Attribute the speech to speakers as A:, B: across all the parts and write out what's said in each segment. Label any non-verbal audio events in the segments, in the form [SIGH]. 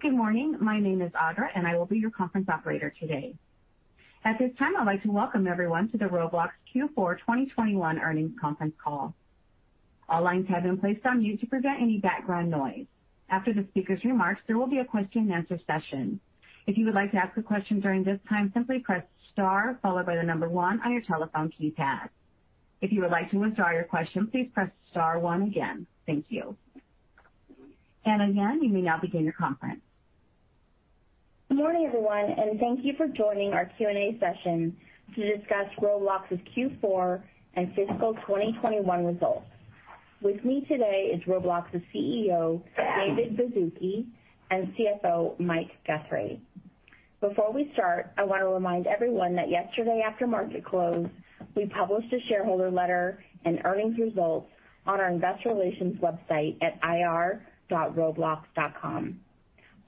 A: Good morning. My name is Audra, and I will be your conference operator today. At this time, I'd like to welcome everyone to the Roblox Q4 2021 earnings conference call. All lines have been placed on mute to prevent any background noise. After the speaker's remarks, there will be a question-and-answer session. If you would like to ask a question during this time, simply press star followed by the number one on your telephone keypad. If you would like to withdraw your question, please press star one again. Thank you. And again, you may now begin your conference.
B: Good morning, everyone, and thank you for joining our Q&A session to discuss Roblox's Q4 and fiscal 2021 results. With me today is Roblox's CEO, David Baszucki, and CFO, Mike Guthrie. Before we start, I want to remind everyone that yesterday after market close, we published a shareholder letter and earnings results on our investor relations website at ir.roblox.com.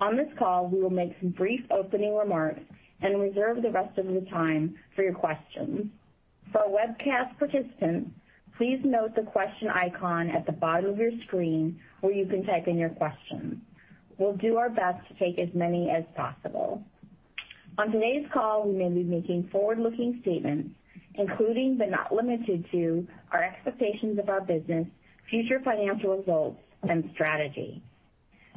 B: On this call, we will make some brief opening remarks and reserve the rest of the time for your questions. For webcast participants, please note the question icon at the bottom of your screen where you can type in your questions. We'll do our best to take as many as possible. On today's call, we may be making forward-looking statements, including but not limited to our expectations of our business, future financial results, and strategy.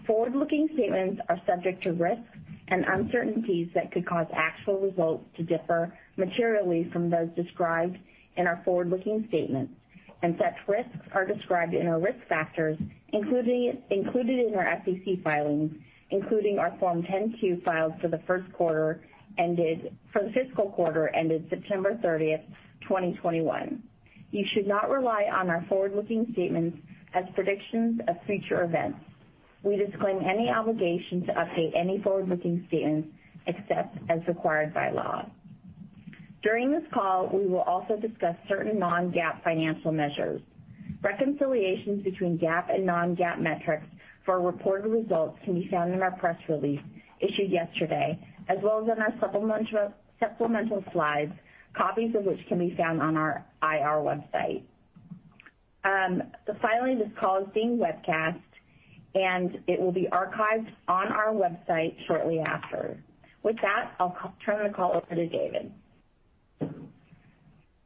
B: Forward-looking statements are subject to risks and uncertainties that could cause actual results to differ materially from those described in our forward-looking statements, and such risks are described in our risk factors included in our SEC filings, including our Form 10-Q filed for the fiscal quarter ended September 30th, 2021. You should not rely on our forward-looking statements as predictions of future events. We disclaim any obligation to update any forward-looking statements except as required by law. During this call, we will also discuss certain non-GAAP financial measures. Reconciliations between GAAP and non-GAAP metrics for reported results can be found in our press release issued yesterday, as well as in our supplemental slides, copies of which can be found on our IR website. Um, Finally, this call is being webcast, and it will be archived on our website shortly after. With that, I'll turn the call over to David.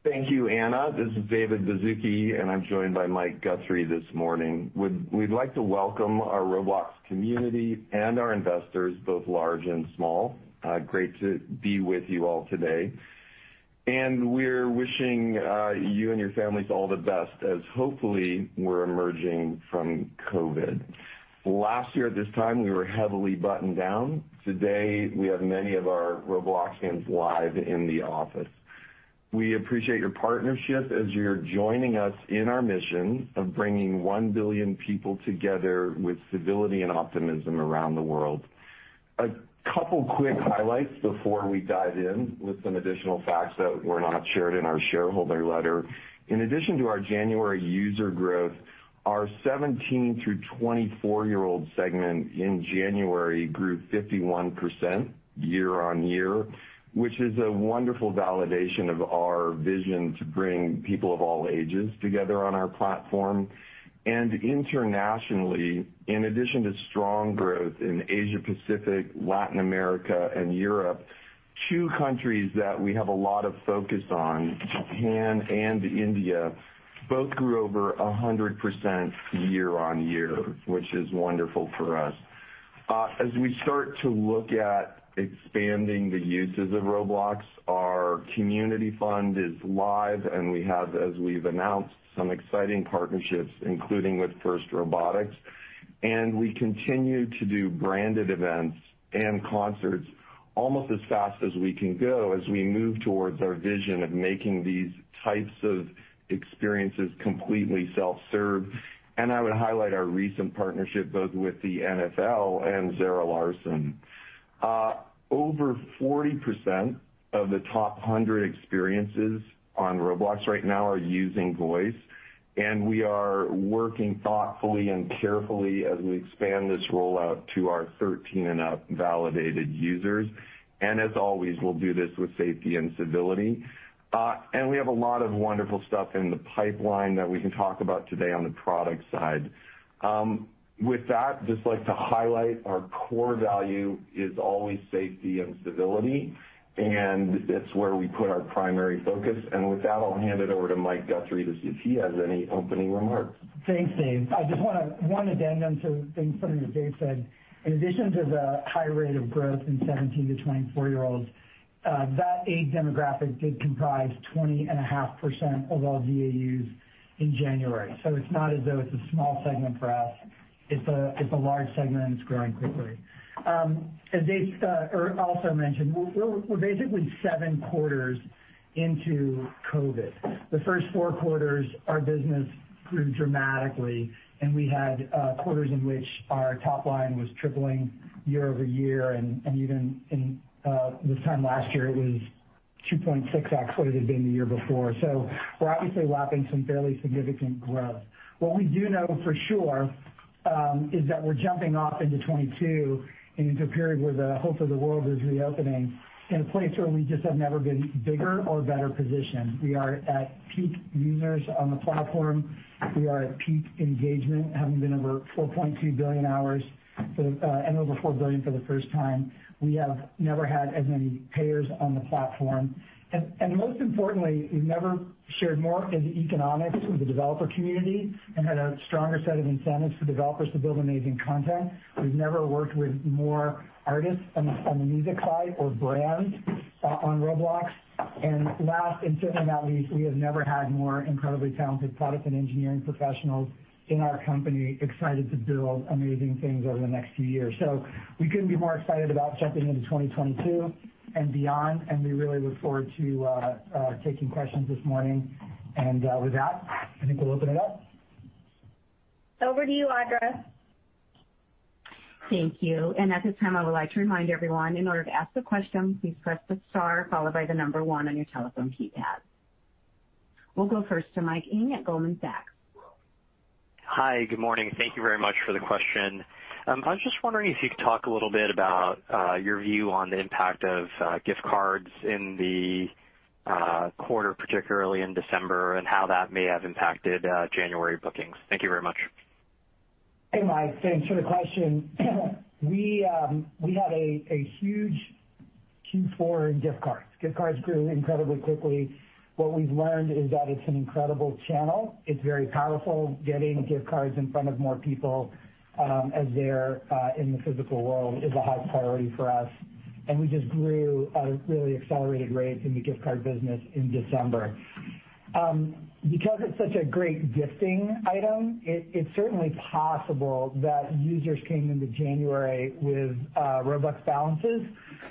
C: Thank you, Anna. This is David Baszucki, and I'm joined by Mike Guthrie this morning. We'd like to welcome our Roblox community and our investors, both large and small. Uh, great to be with you all today. And we're wishing uh, you and your families all the best as hopefully we're emerging from COVID. Last year at this time, we were heavily buttoned down. Today, we have many of our Robloxians live in the office. We appreciate your partnership as you're joining us in our mission of bringing 1 billion people together with civility and optimism around the world. A couple quick highlights before we dive in with some additional facts that were not shared in our shareholder letter. In addition to our January user growth, our 17 through 24-year-old segment in January grew 51% year-on-year, which is a wonderful validation of our vision to bring people of all ages together on our platform. And internationally, in addition to strong growth in Asia Pacific, Latin America, and Europe, two countries that we have a lot of focus on, Japan and India, both grew over 100% year-on-year, which is wonderful for us. Uh, as we start to look at expanding the uses of Roblox, our community fund is live, and we have, as we've announced, some exciting partnerships, including with FIRST Robotics. And we continue to do branded events and concerts almost as fast as we can go as we move towards our vision of making these types of experiences completely self-serve. And I would highlight our recent partnership both with the NFL and Zara Larsson. Uh, over 40% of the top 100 experiences on Roblox right now are using voice, and we are working thoughtfully and carefully as we expand this rollout to our 13 and up validated users. And as always, we'll do this with safety and civility. And we have a lot of wonderful stuff in the pipeline that we can talk about today on the product side. Um, with that, just like to highlight our core value is always safety and civility, and it's where we put our primary focus. And with that, I'll hand it over to Mike Guthrie to see if he has any opening remarks.
D: Thanks, Dave. I just want to one addendum to something that Dave said. In addition to the high rate of growth in 17 to 24-year-olds, Uh, that age demographic did comprise 20.5% of all DAUs in January. So it's not as though it's a small segment for us. It's a it's a large segment, and it's growing quickly. Um, as Dave uh, also mentioned, we're basically seven quarters into COVID. The first four quarters, our business grew dramatically, and we had uh, quarters in which our top line was tripling year-over-year, and even in Uh, this time last year, it was 2.6x what it had been the year before. So we're obviously lapping some fairly significant growth. What we do know for sure um, is that we're jumping off into 2022 and into a period where the hope of the world is reopening in a place where we just have never been bigger or better positioned. We are at peak users on the platform. We are at peak engagement, having been over 4.2 billion hours uh, and over 4 billion for the first time. We have never had as many payers on the platform. Most importantly, we've never shared more of the economics with the developer community and had a stronger set of incentives for developers to build amazing content. We've never worked with more artists on the music side or brands uh, on Roblox. And last, and certainly not least, we have never had more incredibly talented product and engineering professionals in our company excited to build amazing things over the next few years. So we couldn't be more excited about jumping into 2022 and beyond, and we really look forward to taking questions this morning. And uh with that, I think we'll open it up.
B: Over to you, Audra.
A: Thank you. And at this time, I would like to remind everyone, in order to ask a question, please press the star followed by the number one on your telephone keypad. We'll go first to Mike Ng at Goldman Sachs.
E: Hi. Good morning. Thank you very much for the question. Um, I was just wondering if you could talk a little bit about uh, your view on the impact of uh, gift cards in the uh, quarter, particularly in December, and how that may have impacted January bookings. Thank you very much.
D: Hey, Mike. Thanks for the question. [CLEARS THROAT] Um, we had a huge Q4 in gift cards. Gift cards grew incredibly quickly. What we've learned is that it's an incredible channel. It's very powerful. Getting gift cards in front of more people um, as they're uh, in the physical world is a high priority for us. And we just grew at a really accelerated rate in the gift card business in December. Um, Because it's such a great gifting item, it's certainly possible that users came into January with uh, Robux balances.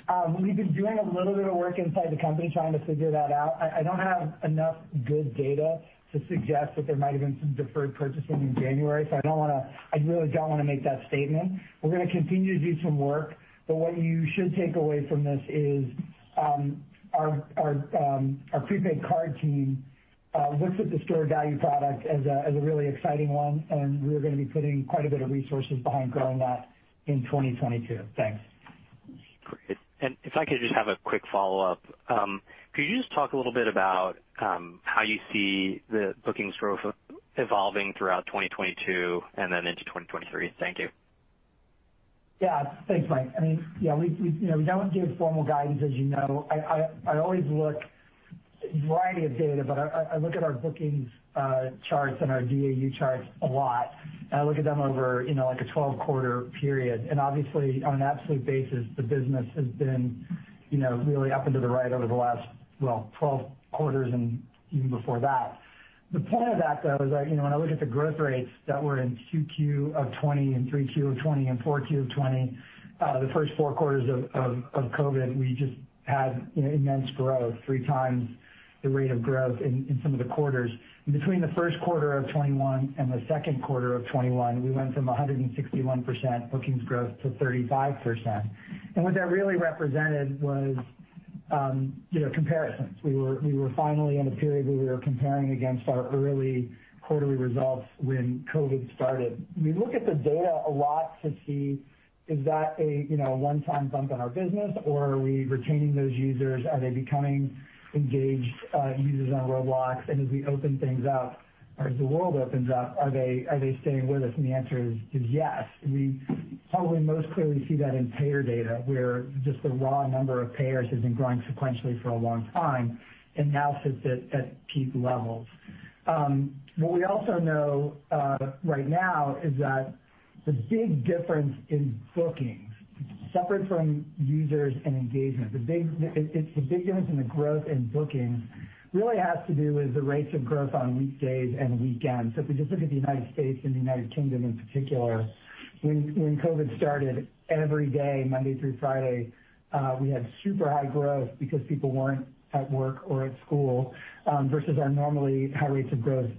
D: Um, we've been doing a little bit of work inside the company trying to figure that out. I don't have enough good data to suggest that there might have been some deferred purchasing in January, so I really don't want to make that statement. We're going to continue to do some work, but what you should take away from this is um, our um, our prepaid card team Uh, looks at the stored value product as a really exciting one, and we're going to be putting quite a bit of resources behind growing that in 2022. Thanks.
E: Great. And if I could just have a quick follow-up. Um, could you just talk a little bit about um, how you see the bookings growth evolving throughout 2022 and then into 2023? Thank you.
D: Yeah. Thanks, Mike. I mean, yeah, we we you know we don't give formal guidance, as you know. I always look variety of data, but I look at our bookings uh, charts and our DAU charts a lot, and I look at them over you know like a 12-quarter period. And obviously, on an absolute basis, the business has been you know really up and to the right over the last, well, 12 quarters and even before that. The point of that, though, is that you know, when I look at the growth rates that were in 2Q of 2020 and 3Q of 2020 and 4Q of 2020, uh, the first four quarters of COVID, we just had you know immense growth, three times the rate of growth in some of the quarters. Between the first quarter of 2021 and the second quarter of 2021, we went from 161% bookings growth to 35%. And what that really represented was um you know comparisons. We were we were finally in a period where we were comparing against our early quarterly results when COVID started. We look at the data a lot to see, is that a you know a one-time bump in our business, or are we retaining those users? Are they becoming engaged uh, users on Roblox? And as we open things up, or as the world opens up, are they are they staying with us? And the answer is yes. We probably most clearly see that in payer data, where just the raw number of payers has been growing sequentially for a long time and now sits at peak levels. Um, what we also know uh, right now is that the big difference in bookings, separate from users and engagement, the big difference in the growth in bookings really has to do with the rates of growth on weekdays and weekends. So if we just look at the United States and the United Kingdom in particular, when COVID started, every day, Monday through Friday, uh, we had super high growth because people weren't at work or at school, um, versus our normally high rates of growth,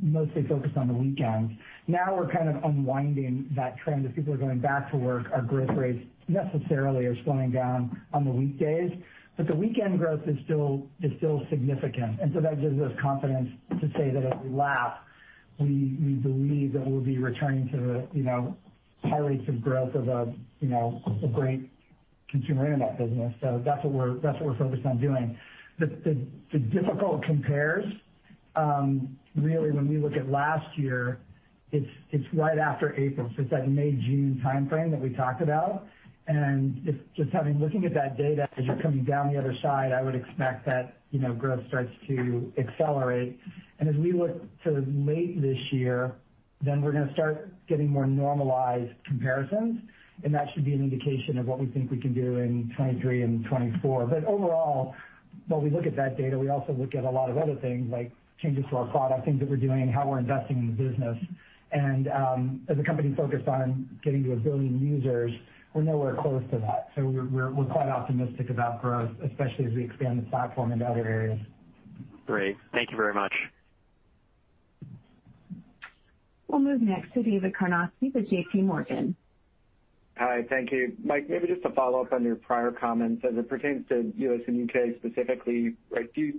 D: mostly focused on the weekends. Now we're kind of unwinding that trend. As people are going back to work, our growth rates necessarily are slowing down on the weekdays. But the weekend growth is still significant. And so that gives us confidence to say that as we lap, we believe that we'll be returning to the you know high rates of growth of a you know a great consumer internet business. So that's what we're that's what we're focused on doing. The difficult compares, um, really when we look at last year, it's it's right after April. So it's that May, June timeframe that we talked about. Just having looking at that data as you're coming down the other side, I would expect that you know growth starts to accelerate. And as we look to late this year, then we're going to start getting more normalized comparisons, and that should be an indication of what we think we can do in 2023 and 2024. Overall, while we look at that data, we also look at a lot of other things like changes to our product, things that we're doing, how we're investing in the business. And um as a company focused on getting to 1 billion users, we're nowhere close to that. So we're quite optimistic about growth, especially as we expand the platform into other areas.
E: Great. Thank you very much.
A: We'll move next to David Karnovsky with JPMorgan.
F: Hi. Thank you. Mike, maybe just to follow up on your prior comments as it pertains to U.S. and U.K. specifically, do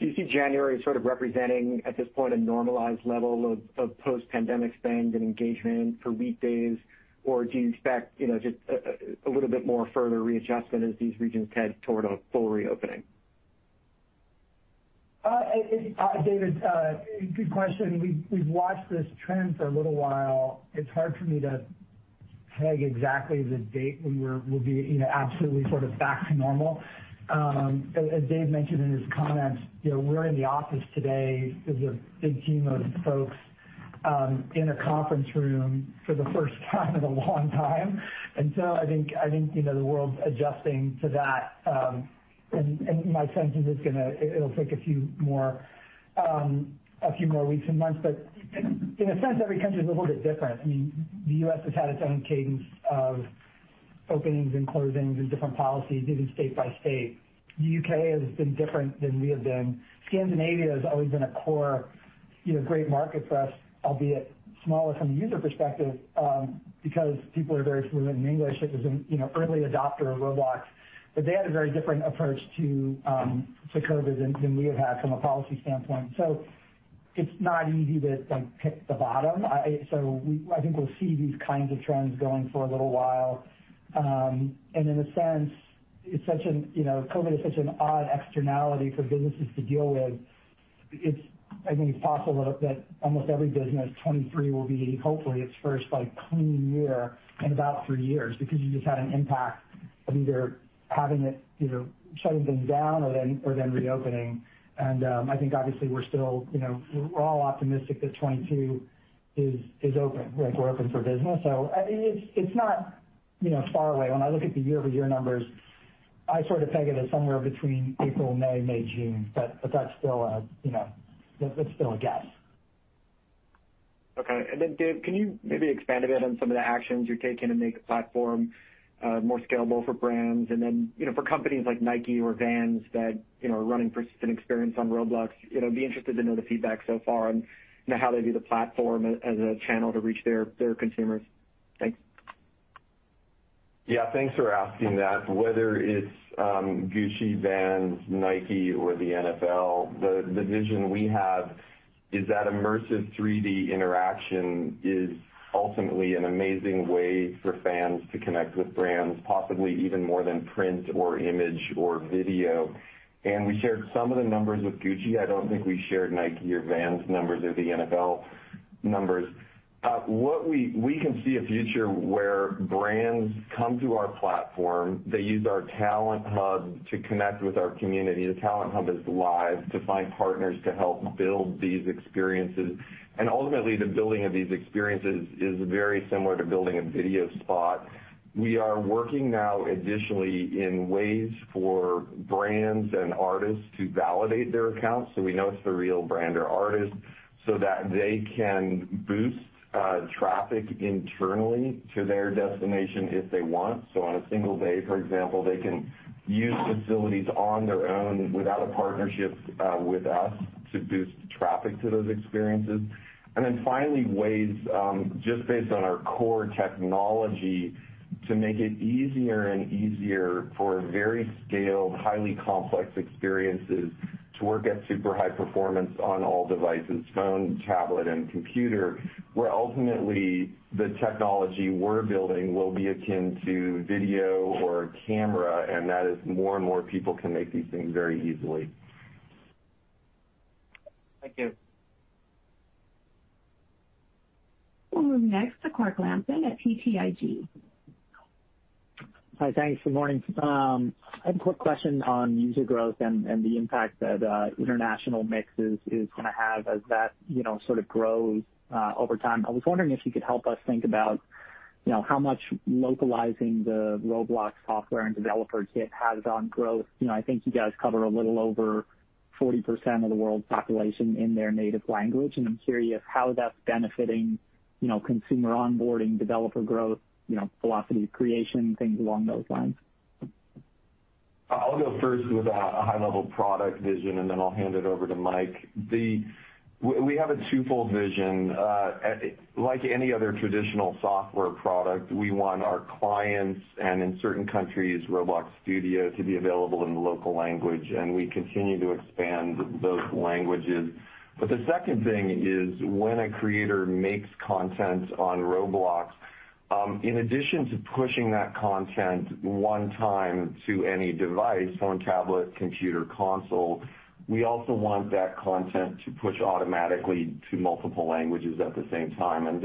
F: you see January sort of representing, at this point, a normalized level of post-pandemic spend and engagement for weekdays? Or do you expect you know, just a little bit more further readjustment as these regions head toward a full reopening?
D: Uh, uh, David, uh, good question. We've watched this trend for a little while. It's hard for me to peg exactly the date when we'll be you know absolutely sort of back to normal. Um, as Dave mentioned in his comments, you know, we're in the office today There's a big team of folks Um, in a conference room for the first [LAUGHS] time in a long time. And so I think you know, the world's adjusting to that. Um, and my sense is it'll take um, a few more weeks and months. But in a sense, every country is a little bit different. I mean, the U.S. has had its own cadence of openings and closings and different policies, even state by state. The U.K. has been different than we have been. Scandinavia has always been a core you know, great market for us, albeit smaller from a user perspective, um, because people are very fluent in English. It was an early adopter of Roblox. But they had a very different approach to um COVID than we have had from a policy standpoint. So it's not easy to pick the bottom. I think we'll see these kinds of trends going for a little while. Um and in a sense, it's such an you know, COVID is such an odd externality for businesses to deal with. I think it's possible that almost every business, 2023 will be, hopefully, its first clean year in about three years, because you just had an impact of either having it you know, shutting things down or then reopening. And um I think obviously we're still, you know, we're all optimistic that 2022 is open. Like we're open for business. So it's not you know, far away. When I look at the year-over-year numbers, I sort of peg it as somewhere between April, May, May, June. That's still a guess.
F: Okay. And then Dave, can you maybe expand a bit on some of the actions you're taking to make the platform uh, more scalable for brands? And then, you know, for companies like Nike or Vans that you know, are running persistent experience on Roblox, you know, be interested to know the feedback so far on how they view the platform as a channel to reach their consumers. Thanks.
C: Yeah, thanks for asking that. Whether it's um, Gucci, Vans, Nike, or the NFL, the vision we have is that immersive 3D interaction is ultimately an amazing way for fans to connect with brands, possibly even more than print or image or video. and we shared some of the numbers with Gucci. I don't think we shared Nike or Vans numbers or the NFL numbers. What we we can see a future where brands come to our platform, they use our Talent Hub to connect with our community. The Talent Hub is live to find partners to help build these experiences. And ultimately, the building of these experiences is very similar to building a video spot. We are working now additionally in ways for brands and artists to validate their accounts, so we know it's the real brand or artist, so that they can boost Uh, traffic internally to their destination if they want. So on a single day, for example, they can use facilities on their own without a partnership uh, with us to boost traffic to those experiences. And then finally, ways, um, just based on our core technology, to make it easier and easier for very scaled, highly complex experiences to work at super high performance on all devices, phone, tablet, and computer, where ultimately the technology we're building will be akin to video or camera, and that is more and more people can make these things very easily.
F: Thank you.
A: We'll move next to Clark Lampen at BTIG.
G: Hi, thanks. Good morning. Um, I have a quick question on user growth and the impact that international mix is going to have as that you know, sort of grows over time. I was wondering if you could help us think about you know, how much localizing the Roblox software and developer kit has on growth. You know, I think you guys cover a little over 40% of the world's population in their native language, and I'm curious how that's benefiting you know, consumer onboarding, developer growth, velocity of creation, things along those lines.
C: I'll go first with a high-level product vision, and then I'll hand it over to Mike. We have a twofold vision. Uh, like any other traditional software product, we want our clients, and in certain countries, Roblox Studio, to be available in the local language, and we continue to expand those languages. But the second thing is when a creator makes content on Roblox, in addition to pushing that content one time to any device, phone, tablet, computer, console, we also want that content to push automatically to multiple languages at the same time. And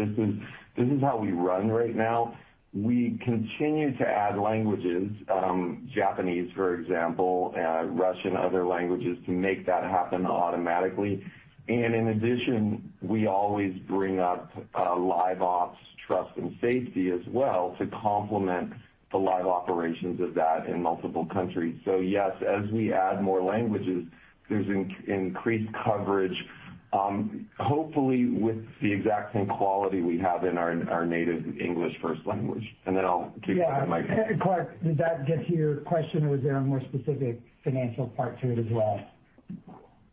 C: this is how we run right now. We continue to add languages, um Japanese, for example, Russian, other languages, to make that happen automatically. And in addition, we always bring up uh, live ops, trust, and safety as well to complement the live operations of that in multiple countries. So yes, as we add more languages, there's increased coverage, um, hopefully with the exact same quality we have in our native English first language. And then I'll kick it to Mike.
D: Yeah. Clark, did that get to your question, or was there a more specific financial part to it as well?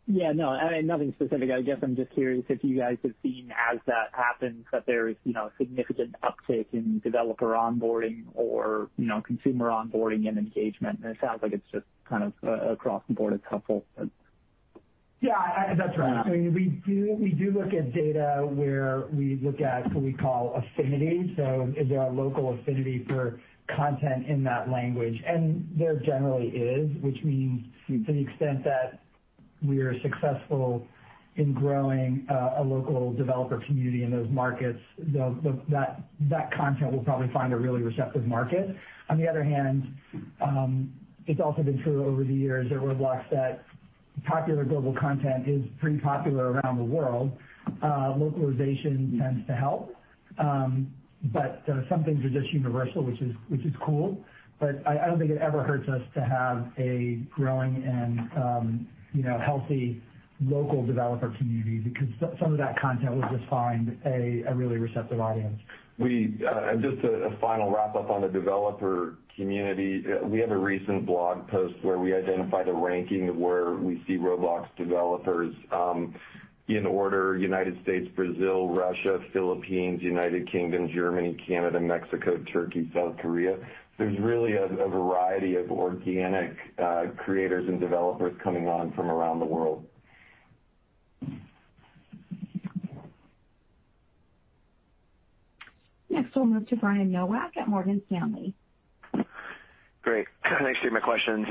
G: Yeah, no, I mean, nothing specific. I guess I'm just curious if you guys have seen, as that happens, that there is you know, significant uptick in developer onboarding or you know, consumer onboarding and engagement. And it sounds like it's just kind of uh, across the board, it's helpful.
D: Yeah, that's right. I mean, we do look at data where we look at what we call affinity. So is there a local affinity for content in that language? And there generally is, which means hmm. to the extent that we are successful in growing uh, a local developer community in those markets, that content will probably find a really receptive market. On the other hand, um, it's also been true over the years at Roblox that popular global content is pretty popular around the world. Uh, localization tends to help. Um, but uh, some things are just universal, which is cool. But I don't think it ever hurts us to have a growing and um, healthy local developer community, because some of that content will just find a really receptive audience.
C: We uh just a final wrap-up on the developer community. We have a recent blog post where we identified a ranking of where we see Roblox developers um in order, United States, Brazil, Russia, Philippines, United Kingdom, Germany, Canada, Mexico, Turkey, South Korea. There's really a variety of organic uh, creators and developers coming on from around the world.
A: Next, we'll move to Brian Nowak at Morgan Stanley.
H: Great. [CLEARS THROAT] Thanks for taking my questions.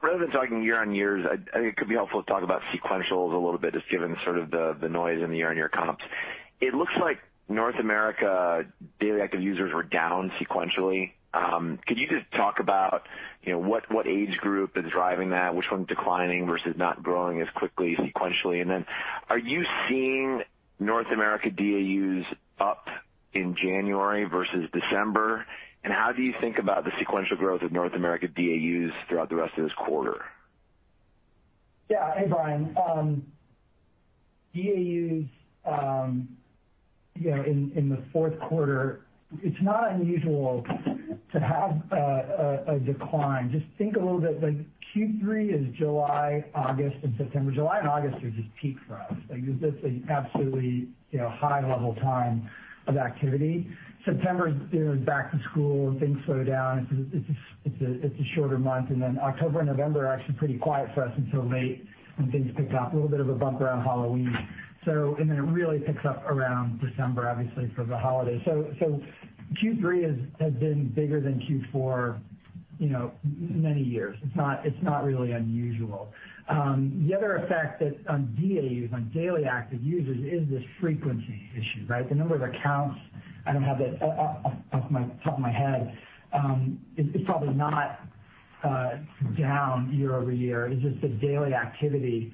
H: rather than talking year-on-years, I think it could be helpful to talk about sequentials a little bit, just given sort of the noise in the year-on-year comps. It looks like North America daily active users were down sequentially. Could you just talk about you know what what age group is driving that, which one's declining versus not growing as quickly sequentially? And then are you seeing North America DAUs up in January versus December? And how do you think about the sequential growth of North America DAUs throughout the rest of this quarter?
D: Yeah. Hey, Brian. Um DAUs um you know in, in the fourth quarter, it's not unusual to have a decline. Just think a little bit, like Q3 is July, August, and September. July and August are just peak for us. Like it's just an absolutely you know, high-level time of activity. September is back to school, and things slow down. It's it's it's a it's a shorter month. And then October and November are actually pretty quiet for us until late when things pick up. A little bit of a bump around Halloween. Then it really picks up around December, obviously, for the holidays. So so Q3 has been bigger than Q4 many years. It's not it's not really unusual. Um, the other effect that on DAUs, on daily active users, is this frequency issue, right? The number of accounts, I don't have that uh, uh, off the top of my head, um, is probably not uh, down year-over-year. It's just the daily activity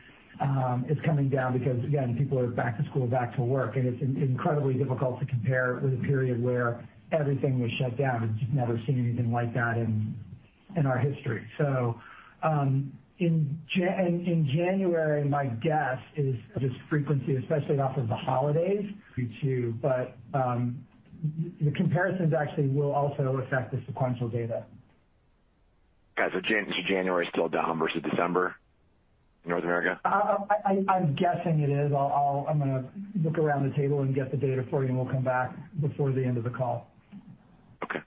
D: is coming down because, again, people are back to school, back to work, and it's incredibly difficult to compare with a period where everything was shut down. We've just never seen anything like that in our history. So um in January, my guess is just frequency, especially off of the holidays, Q2. The comparisons actually will also affect the sequential data.
H: Got it. January is still down versus December North America?
D: Um, I'm guessing it is. I'm going to look around the table and get the data for you, and we'll come back before the end of the call.
H: Okay.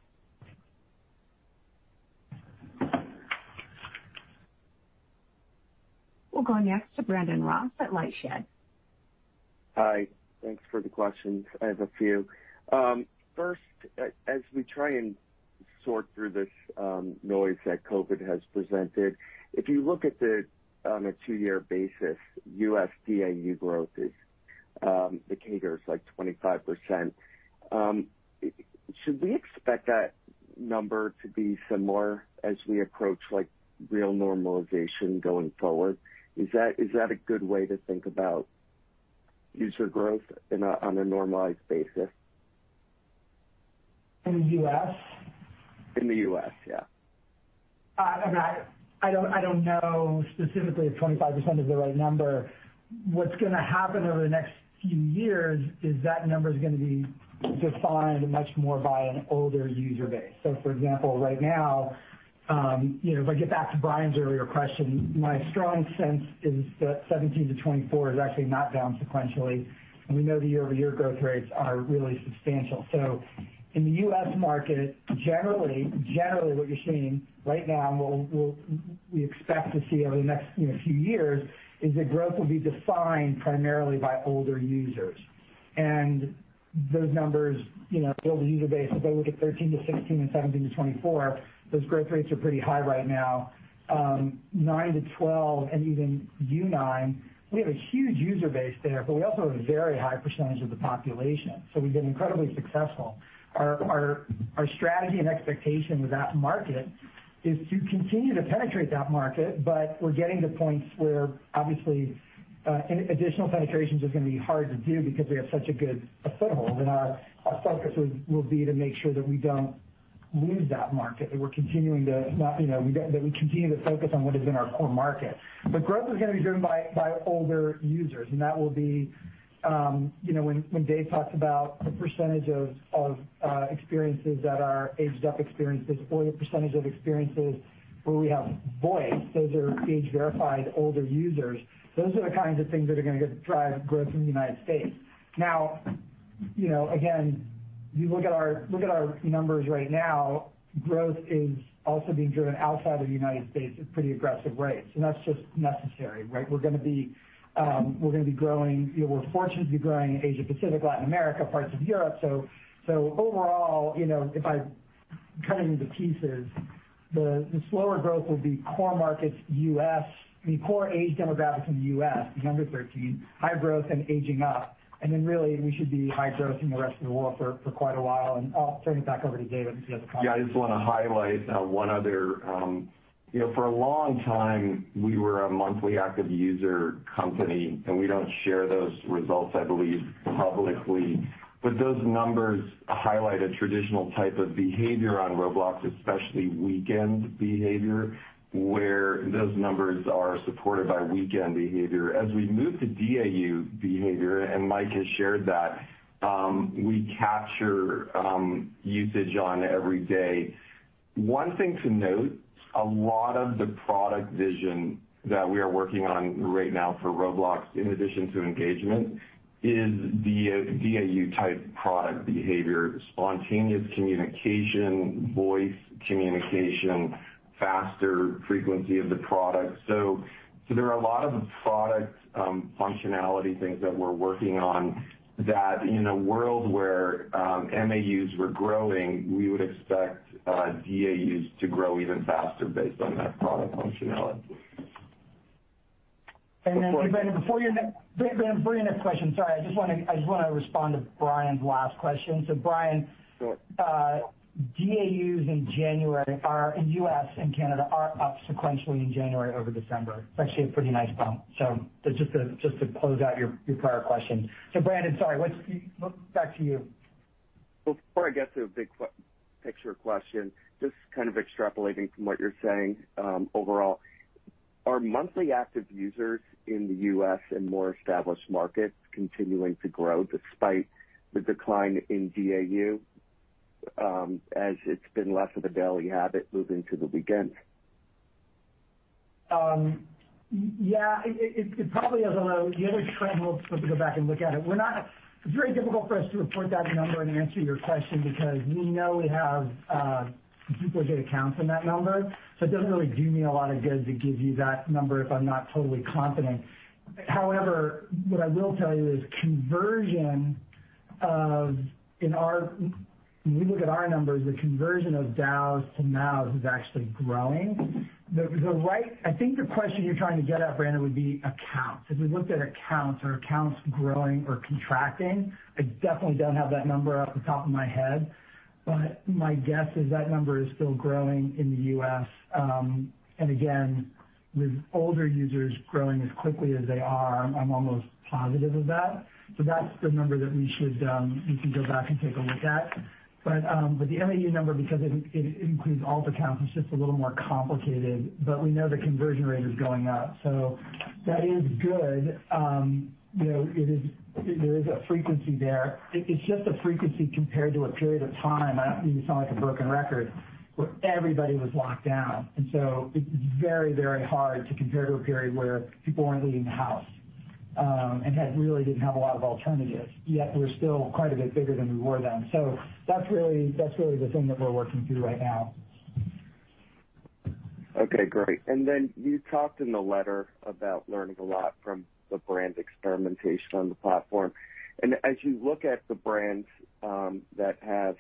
A: We'll go next to Brandon Ross at LightShed.
I: Hi. Thanks for the questions. I have a few. Um, first, as we try and sort through this um, noise that COVID has presented, if you look at it on a two-year basis, U.S. DAU growth is, um, the CAGR is like 25%. Um, should we expect that number to be similar as we approach like real normalization going forward? Is that is that a good way to think about user growth on a normalized basis?
D: In the U.S.?
I: In the U.S., yeah.
D: Uh, I don't know specifically if 25% is the right number. What's going to happen over the next few years is that number is going to be defined much more by an older user base. So for example, right now, um, you know, if I get back to Brian's earlier question, my strong sense is that 17-24 is actually not down sequentially, and we know the year-over-year growth rates are really substantial. In the U.S. market, generally generally what you're seeing right now, and what we expect to see over the next few years, is that growth will be defined primarily by older users. And those numbers, you know the older user base, if I look at 13-16 and 17 to 24, those growth rates are pretty high right now. Um, nine to 12 and even U9, we have a huge user base there, but we also have a very high percentage of the population. So we've been incredibly successful. Our strategy and expectation with that market is to continue to penetrate that market, but we're getting to points where obviously, uh, additional penetration is going to be hard to do because we have such a good foothold. And our focus will be to make sure that we don't lose that market, we're continuing to you know that we continue to focus on what is in our core market. But growth is going to be driven by older users, and that will be Um, when when Dave talks about the percentage of uh, experiences that are aged-up experiences or the percentage of experiences where we have voice, those are age-verified older users. Those are the kinds of things that are going to drive growth in the United States. Now, you know, again, you look at our numbers right now, growth is also being driven outside of the United States at pretty aggressive rates, and that's just necessary, right? We're Um, fortunate to be growing in Asia Pacific, Latin America, parts of Europe. So so overall, if I cut it into pieces, the slower growth will be core markets, U.S., the core age demographics in the U.S., the under 13, high growth and aging up. And then really, we should be high growth in the rest of the world for quite a while. And I'll turn it back over to David if he has a comment.
C: Yeah, I just want to highlight uh, one other. Um, You know, for a long time, we were a monthly active user company, and we don't share those results, I believe, publicly. But those numbers highlight a traditional type of behavior on Roblox, especially weekend behavior, where those numbers are supported by weekend behavior. As we move to DAU behavior, and Mike has shared that, um, we capture um usage on every day. One thing to note, a lot of the product vision that we are working on right now for Roblox, in addition to engagement, is the DAU-type product behavior, spontaneous communication, voice communication, faster frequency of the product. So so there are a lot of product um, functionality things that we're working on that in a world where um, MAUs were growing, we would expect uh, DAUs to grow even faster based on that product functionality.
D: And then Brandon, before your next question, sorry, I just want to respond to Brian's last question. So Brian.
I: Sure.
D: Uh, DAUs in January are, in U.S. and Canada, are up sequentially in January over December. It's actually a pretty nice bump. So just to just to close out your prior question. So Brandon, sorry, back to you.
I: Before I get to a big picture question, just kind of extrapolating from what you're saying, um, overall, are monthly active users in the U.S. and more established markets continuing to grow despite the decline in DAU, Um, as it's been less of a daily habit moving to the weekends?
D: Um, yeah, it probably is, although the other trend, we'll have to go back and look at it. We're not it's very difficult for us to report that number and answer your question because we know we have uh, duplicate accounts in that number. So it doesn't really do me a lot of good to give you that number if I'm not totally confident. However, what I will tell you is when we look at our numbers, the conversion of DAUs to MAUs is actually growing. I think the question you're trying to get at, Brandon, would be accounts. If we looked at accounts, are accounts growing or contracting? I definitely don't have that number off the top of my head, but my guess is that number is still growing in the U.S. Um and again, with older users growing as quickly as they are, I'm almost positive of that. So that's the number that we can go back and take a look at. Um, the MAU number, because it includes alt accounts, is just a little more complicated. But we know the conversion rate is going up, so that is good. Um, there is a frequency there. It's just a frequency compared to a period of time, I don't mean to sound like a broken record, where everybody was locked down. And so it's very, very hard to compare to a period where people weren't leaving the house, Um, and really didn't have a lot of alternatives, yet we're still quite a bit bigger than we were then. So that's really the thing that we're working through right now.
I: Okay, great. And then you talked in the letter about learning a lot from the brand experimentation on the platform. And as you look at the brands um, that have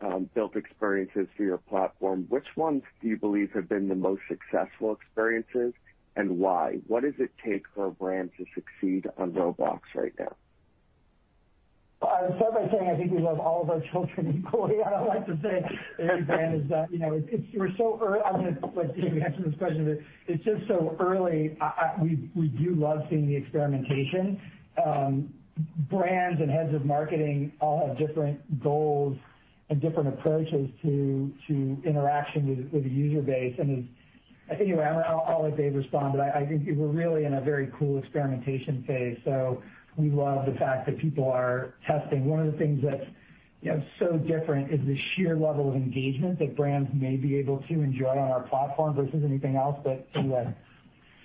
I: um, built experiences for your platform, which ones do you believe have been the most successful experiences, and why? What does it take for a brand to succeed on Roblox right now?
D: I would start by saying I think we love all of our children [LAUGHS] equally. I don't like to say every brand is uh, that. We're so early. I'm going to let David answer this question, but it's just so early. We do love seeing the experimentation. Um, brands and heads of marketing all have different goals and different approaches to interaction with the user base. Anyway, I'll let Dave respond, but I think we're really in a very cool experimentation phase. So we love the fact that people are testing. One of the things that's so different is the sheer level of engagement that brands may be able to enjoy on our platform versus anything else. Anyway.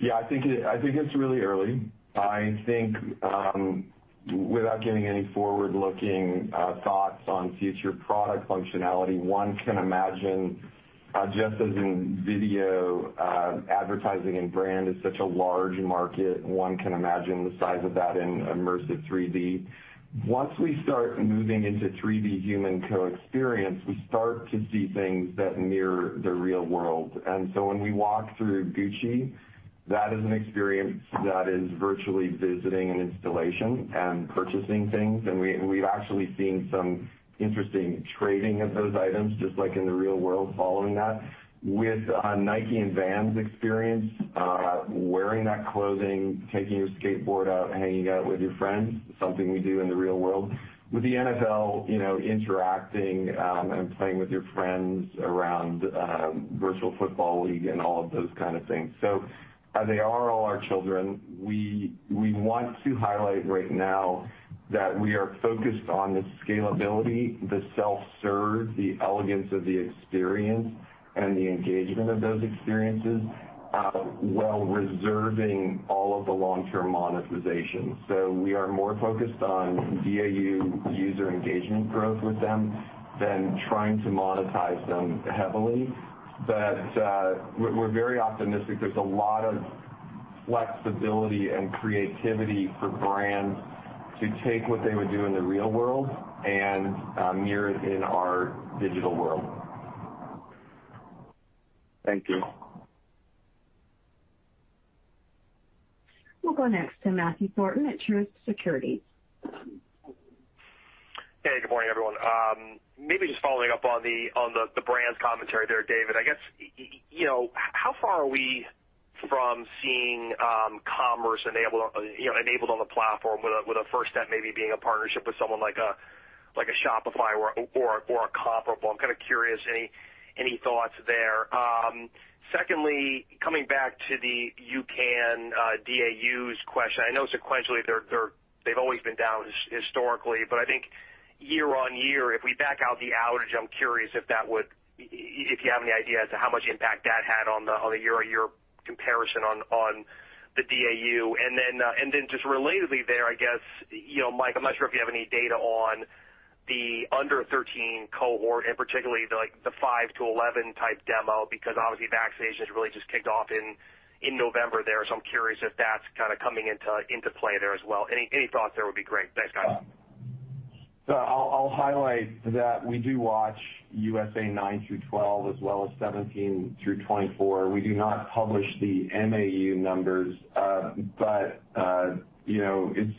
C: Yeah, I think it's really early. I think, um, without giving any forward-looking uh, thoughts on future product functionality, one can imagine, Uh, just as in video, uh, advertising and brand is such a large market, one can imagine the size of that in immersive 3D. Once we start moving into 3D human co-experience, we start to see things that mirror the real world. And so when we walk through Gucci, that is an experience that is virtually visiting an installation and purchasing things. We've actually seen some interesting trading of those items, just like in the real world following that. With Nike and Vans experience, uh wearing that clothing, taking your skateboard out, hanging out with your friends, something we do in the real world. With the NFL, you know, interacting um and playing with your friends around um virtual football league and all of those kind of things. So they are all our children. We we want to highlight right now that we are focused on the scalability, the self-serve, the elegance of the experience, and the engagement of those experiences, while reserving all of the long-term monetization. So we are more focused on DAU user engagement growth with them than trying to monetize them heavily. But, uh, we're very optimistic. There's a lot of flexibility and creativity for brands to take what they would do in the real world and um, mirror it in our digital world.
I: Thank you.
A: We'll go next to Matthew Thornton at Truist Securities.
J: Hey, good morning, everyone. Um, maybe just following up on the brands commentary there, David. I guess, you know, how far are we from seeing um, commerce enabled on the platform with a first step maybe being a partnership with someone like a Shopify or a comparable? I'm kind of curious, any thoughts there? Um, secondly, coming back to the UCAN uh, DAUs question. I know sequentially they've always been down historically, but I think year-on-year, if we back out the outage, I'm curious if that would if you have any idea as to how much impact that had on the year-on-year comparison on the DAU. Uh, and then just relatedly there, I guess, Mike, I'm not sure if you have any data on the under 13 cohort, and particularly the 5 to 11 type demo, because obviously vaccinations really just kicked off in November there. So I'm curious if that's kind of coming into play there as well. Any thoughts there would be great. Thanks, guys.
C: Uh, I'll highlight that we do watch USA 9 through 12 as well as 17 through 24. We do not publish the MAU numbers. Uh but uh you know, it's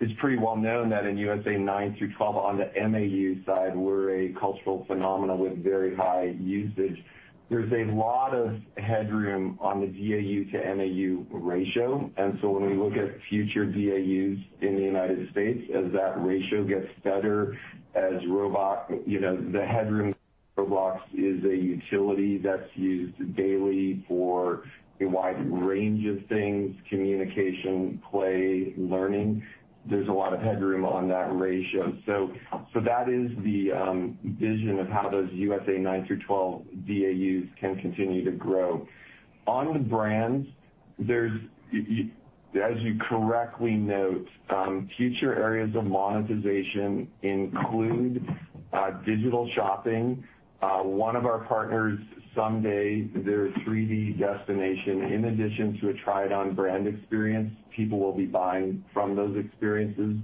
C: it's pretty well known that in USA 9 through 12, on the MAU side, we're a cultural phenomenon with very high usage. There's a lot of headroom on the DAU to MAU ratio. And so when we look at future DAUs in the United States, as that ratio gets better, as Roboc you know, the headroom Roblox is a utility that's used daily for a wide range of things, communication, play, learning. There's a lot of headroom on that ratio. So so that is the um, vision of how those USA 9 through 12 DAUs can continue to grow. On the brands, there's, as you correctly note, um, future areas of monetization include uh, digital shopping. Uh, one of our partners, Someday, their 3D destination, in addition to a try-it-on brand experience, people will be buying from those experiences,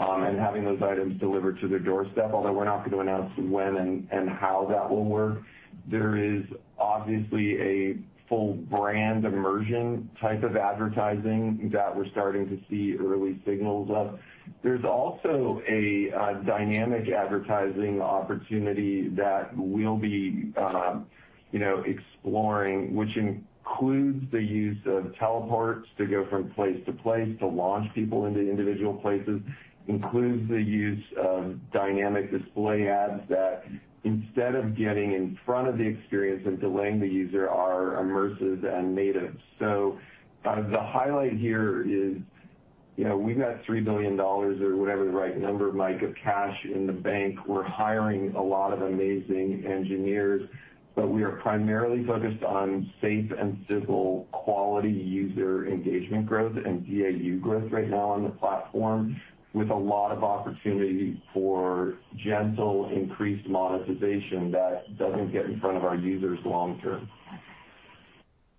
C: um, and having those items delivered to their doorstep. Although we're not going to announce when and how that will work. There is obviously a full brand immersion type of advertising that we're starting to see early signals of. There's also a dynamic advertising opportunity that we'll be um, exploring, which includes the use of teleports to go from place to place to launch people into individual places. Includes the use of dynamic display ads that instead of getting in front of the experience and delaying the user, are immersive and native. So uh the highlight here is you know we've got $3 billion or whatever the right number, Mike, of cash in the bank. We're hiring a lot of amazing engineers, but we are primarily focused on safe and civil quality user engagement growth and DAU growth right now on the platform, with a lot of opportunity for gentle increased monetization that doesn't get in front of our users long term.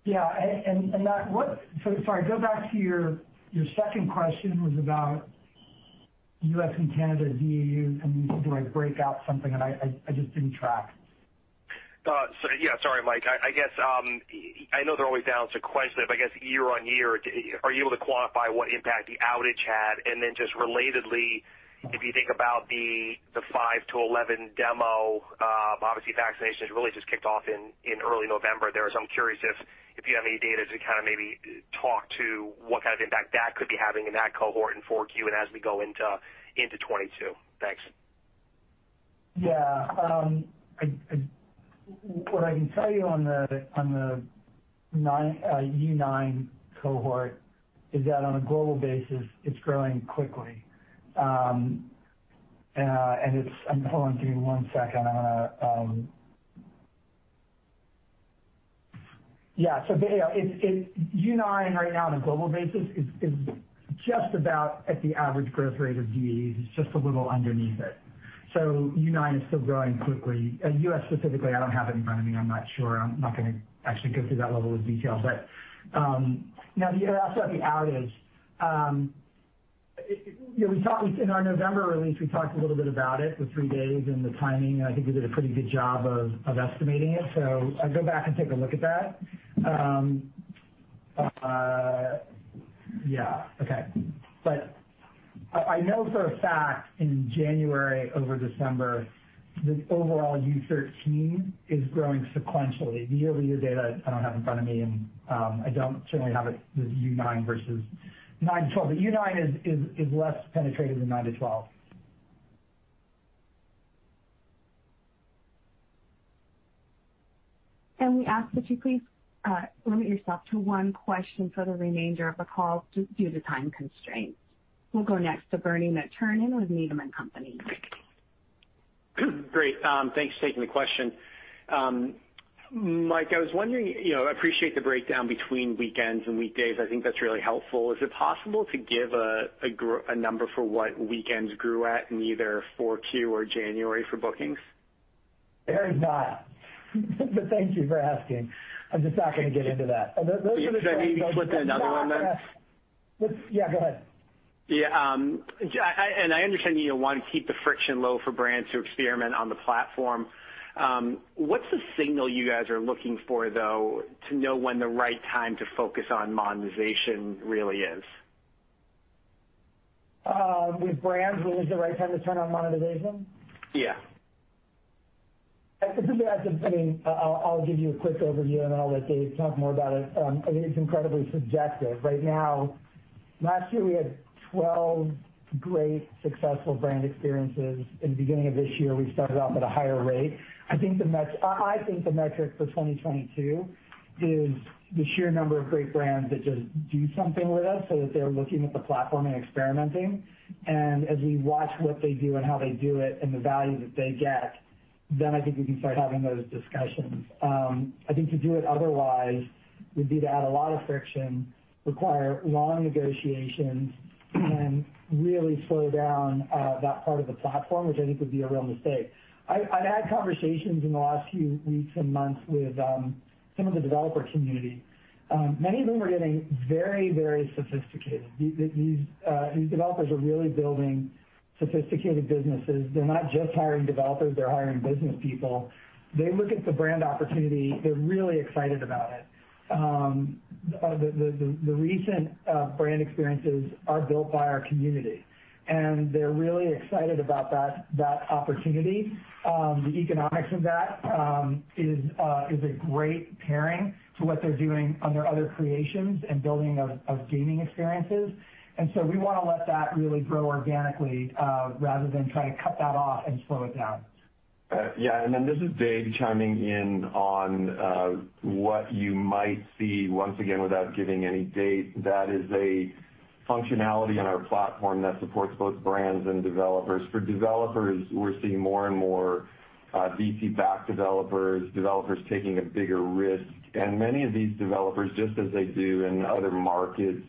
D: Yeah. And and and that what sorry, go back to your second question was about U.S. and Canada DAUs, and you said, do I break out something, I just didn't track.
J: Uh, yeah, sorry, Mike. I guess um, I know they're always down sequentially, but I guess year-on-year, are you able to quantify what impact the outage had? And then just relatedly, if you think about the 5-11 demo, um, obviously vaccination has really just kicked off in early November there. So I'm curious if you have any data to kind of maybe talk to what kind of impact that could be having in that cohort in 4Q and as we go into 2022. Thanks.
D: Yeah. Um, What I can tell you on the U9 uh, cohort is that on a global basis, it's growing quickly. Um, uh, and it's um, hold on, give me one second. Um, yeah. So U9 right now on a global basis is just about at the average growth rate of DAUs. It's just a little underneath it. U9 is still growing quickly. Uh, U.S. specifically, I don't have it in front of me. I'm not sure. I'm not going to actually go through that level of detail. But um now you asked about the outage. Um, in our November release, we talked a little bit about it, the three days and the timing, and I think we did a pretty good job of of estimating it. So I'd go back and take a look at that. Um, uh, yeah. Okay. I know for a fact in January over December, the overall U13 is growing sequentially. The year-over-year data I don't have in front of me, and um, I don't certainly have it with U9 versus 9-12. but U9 is less penetrated than 9-12.
A: We ask that you please uh, limit yourself to one question for the remainder of the call due to time constraints. We'll go next to Bernie McTernan with Needham & Company.
K: Great. Um, thanks for taking the question. Um, Mike, I was wondering, you know, I appreciate the breakdown between weekends and weekdays. I think that's really helpful. Is it possible to give a number for what weekends grew at in either 4Q or January for bookings?
D: There is not. [LAUGHS] But thank you for asking. I'm just not going to get into that.
K: Should I maybe slip in another one then?
D: Yeah, go ahead.
K: Yeah. Um, I and I understand you want to keep the friction low for brands to experiment on the platform. Um, what's the signal you guys are looking for, though, to know when the right time to focus on monetization really is?
D: Uh, with brands, when is the right time to turn on monetization?
K: Yeah.
D: I'll give you a quick overview, and then I'll let Dave talk more about it. Um, it's incredibly subjective. Right now, last year we had 12 great successful brand experiences. In the beginning of this year, we started off at a higher rate. I think the metric for 2022 is the sheer number of great brands that just do something with us so that they're looking at the platform and experimenting. And as we watch what they do and how they do it and the value that they get, then I think we can start having those discussions. Um, I think to do it otherwise would be to add a lot of friction, require long negotiations, really slow down uh, that part of the platform, which I think would be a real mistake. I've had conversations in the last few weeks and months with um, some of the developer community. Um, many of them are getting very very sophisticated. Uh, these developers are really building sophisticated businesses. They're not just hiring developers, they're hiring business people. They look at the brand opportunity, they're really excited about it. Um, uh, the recent uh, brand experiences are built by our community, and they're really excited about that that opportunity. Um, the economics of that um, is uh, is a great pairing to what they're doing on their other creations and building of gaming experiences. And so we want to let that really grow organically, rather than try to cut that off and slow it down.
C: Yeah. And then this is Dave chiming in on uh what you might see, once again, without giving any date. That is a functionality on our platform that supports both brands and developers. For developers, we're seeing more and more VC-backed developers developers taking a bigger risk. And many of these developers, just as they do in other markets,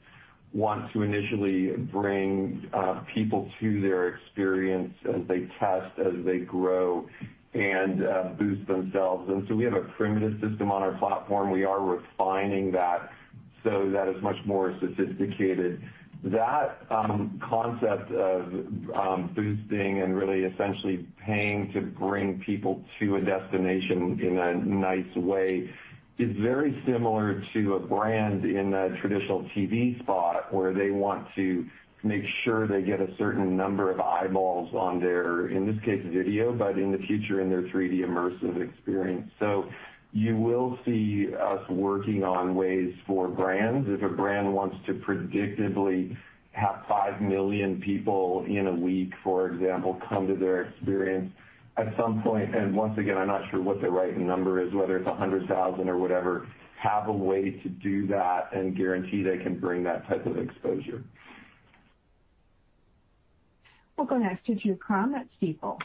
C: want to initially bring uh, people to their experience as they test, as they grow, and uh, boost themselves. And so we have a primitive system on our platform. We are refining that so that it's much more sophisticated. That um, concept of um, boosting and really essentially paying to bring people to a destination in a nice way is very similar to a brand in a traditional TV spot, where they want to make sure they get a certain number of eyeballs on their, in this case, video, but in the future, in their 3D immersive experience. So you will see us working on ways for brands. If a brand wants to predictably have 5 million people in a week, for example, come to their experience at some point, and once again, I'm not sure what the right number is, whether it's 100,000 or whatever, have a way to do that and guarantee they can bring that type of exposure.
A: We'll go next to Drew Crum at Stifel.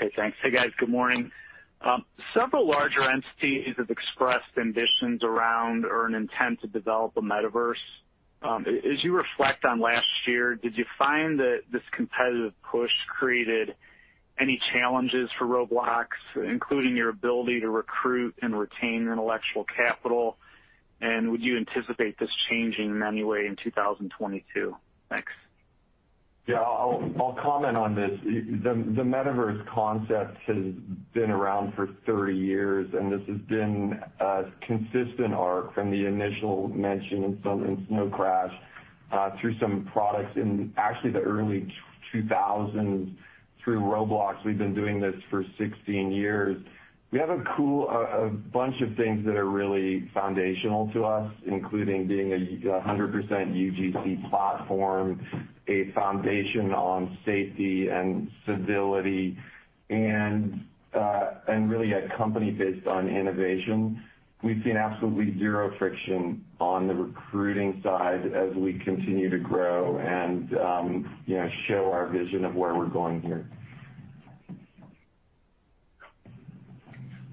L: Okay, thanks. Hey, guys. Good morning. Um, several larger entities have expressed ambitions around or an intent to develop a metaverse. Um, as you reflect on last year, did you find that this competitive push created any challenges for Roblox, including your ability to recruit and retain intellectual capital? And would you anticipate this changing in any way in 2022? Thanks.
C: Yeah, I'll comment on this. The metaverse concept has been around for 30 years, and this has been a consistent arc from the initial mention in Snow Crash uh, through some products in actually the early 2000s through Roblox. We've been doing this for 16 years. We have a cool a bunch of things that are really foundational to us, including being a 100% UGC platform, a foundation on safety and civility, and uh and really a company based on innovation. We've seen absolutely zero friction on the recruiting side as we continue to grow and um you know show our vision of where we're going here.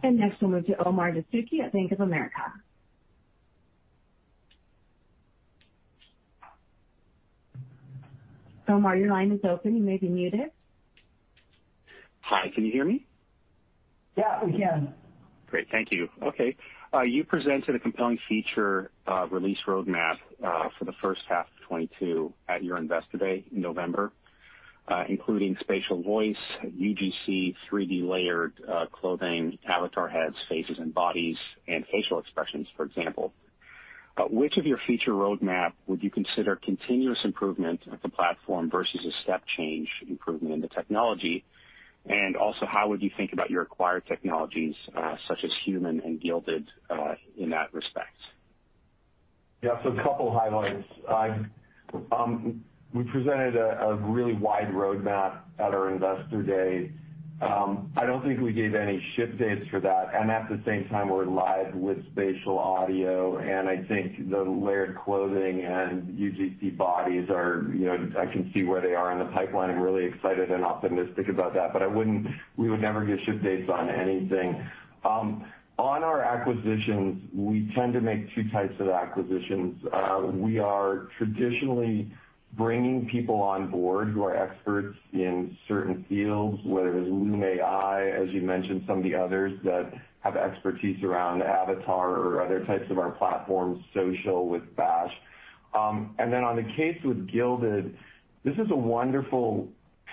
A: And next we'll move to Omar Dessouky at Bank of America. Omar, your line is open. You may be muted.
L: Hi, can you hear me?
D: Yeah, we can.
L: Great. Thank you. Okay. Uh, you presented a compelling feature uh, release roadmap uh, for the first half of 2022 at your Investor Day in November, including spatial voice, UGC, 3D layered clothing, avatar heads, faces, and bodies, and facial expressions, for example. Which of your feature roadmap would you consider continuous improvement of the platform versus a step change improvement in the technology? And also, how would you think about your acquired technologies, uh, such as Human and Guilded, uh, in that respect?
C: Yeah. So a couple highlights. Um, we presented a really wide roadmap at our Investor Day. I don't think we gave any ship dates for that. And at the same time, we're live with spatial audio, and I think the layered clothing and UGC bodies are, you know, I can see where they are in the pipeline. I'm really excited and optimistic about that. But I wouldn't we would never give ship dates on anything. Um on our acquisitions, we tend to make two types of acquisitions. We are traditionally bringing people on board who are experts in certain fields, whether it's Loom AI, as you mentioned, some of the others that have expertise around avatar or other types of our platforms, social with Bash. Um, and then on the case with Guilded, this is a wonderful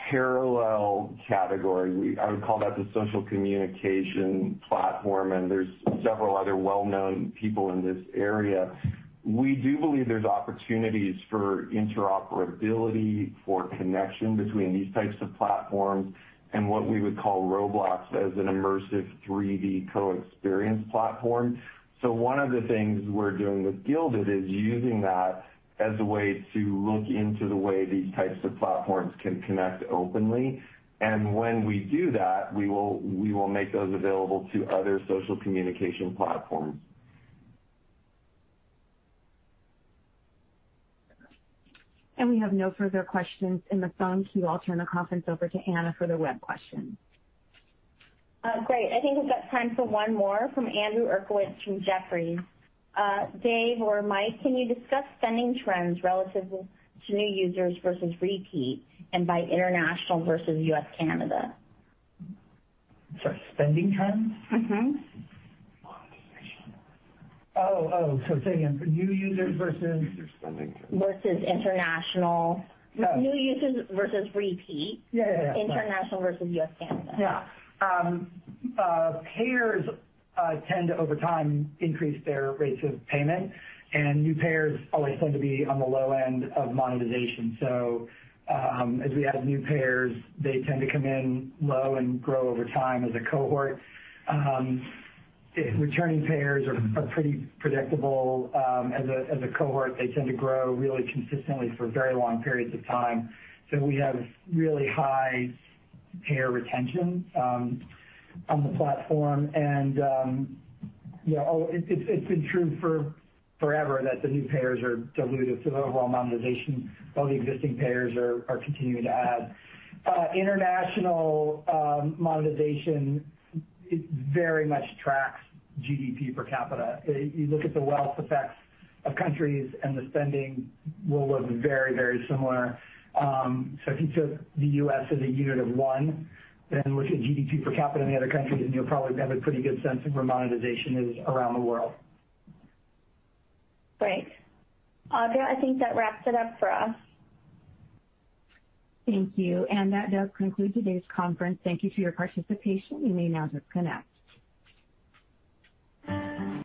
C: parallel category. I would call that the social communication platform, and there's several other well-known people in this area. We do believe there's opportunities for interoperability, for connection between these types of platforms and what we would call Roblox as an immersive 3D co-experience platform. So one of the things we're doing with Guilded is using that as a way to look into the way these types of platforms can connect openly. And when we do that, we will we will make those available to other social communication platforms.
A: And we have no further questions in the phone queue. I'll turn the conference over to Anna for the web questions.
B: Uh, great. I think we've got time for one more from Andrew Uerkwitz from Jefferies. Uh, Dave or Mike, can you discuss spending trends relative to new users versus repeat, and by international versus U.S., Canada?
D: Sorry, spending trends? Mm-hmm. Oh. Oh, so say again, new users versus?
C: User spending.
B: Versus international.
D: Yeah.
B: New users versus repeat.
D: Yeah.
B: International versus U.S., Canada. Yeah.
D: Um, uh, payers uh, tend to, over time, increase their rates of payment, and new payers always tend to be on the low end of monetization. So um as we add new payers, they tend to come in low and grow over time as a cohort. Um, Returning payers are pretty predictable. Um, as a cohort, they tend to grow really consistently for very long periods of time. So we have really high payer retention um, on the platform. And um you know, oh It's been true for forever that the new payers are dilutive to the overall monetization, while the existing payers are continuing to add. Uh, international um, monetization, it very much tracks GDP per capita. You look at the wealth effects of countries, and the spending will look very very similar. Um so if you took the U.S. as a unit of one, then look at GDP per capita in the other countries, and you'll probably have a pretty good sense of where monetization is around the world.
B: Great. Audra, I think that wraps it up for us.
A: Thank you. And that does conclude today's conference. Thank you for your participation. You may now disconnect.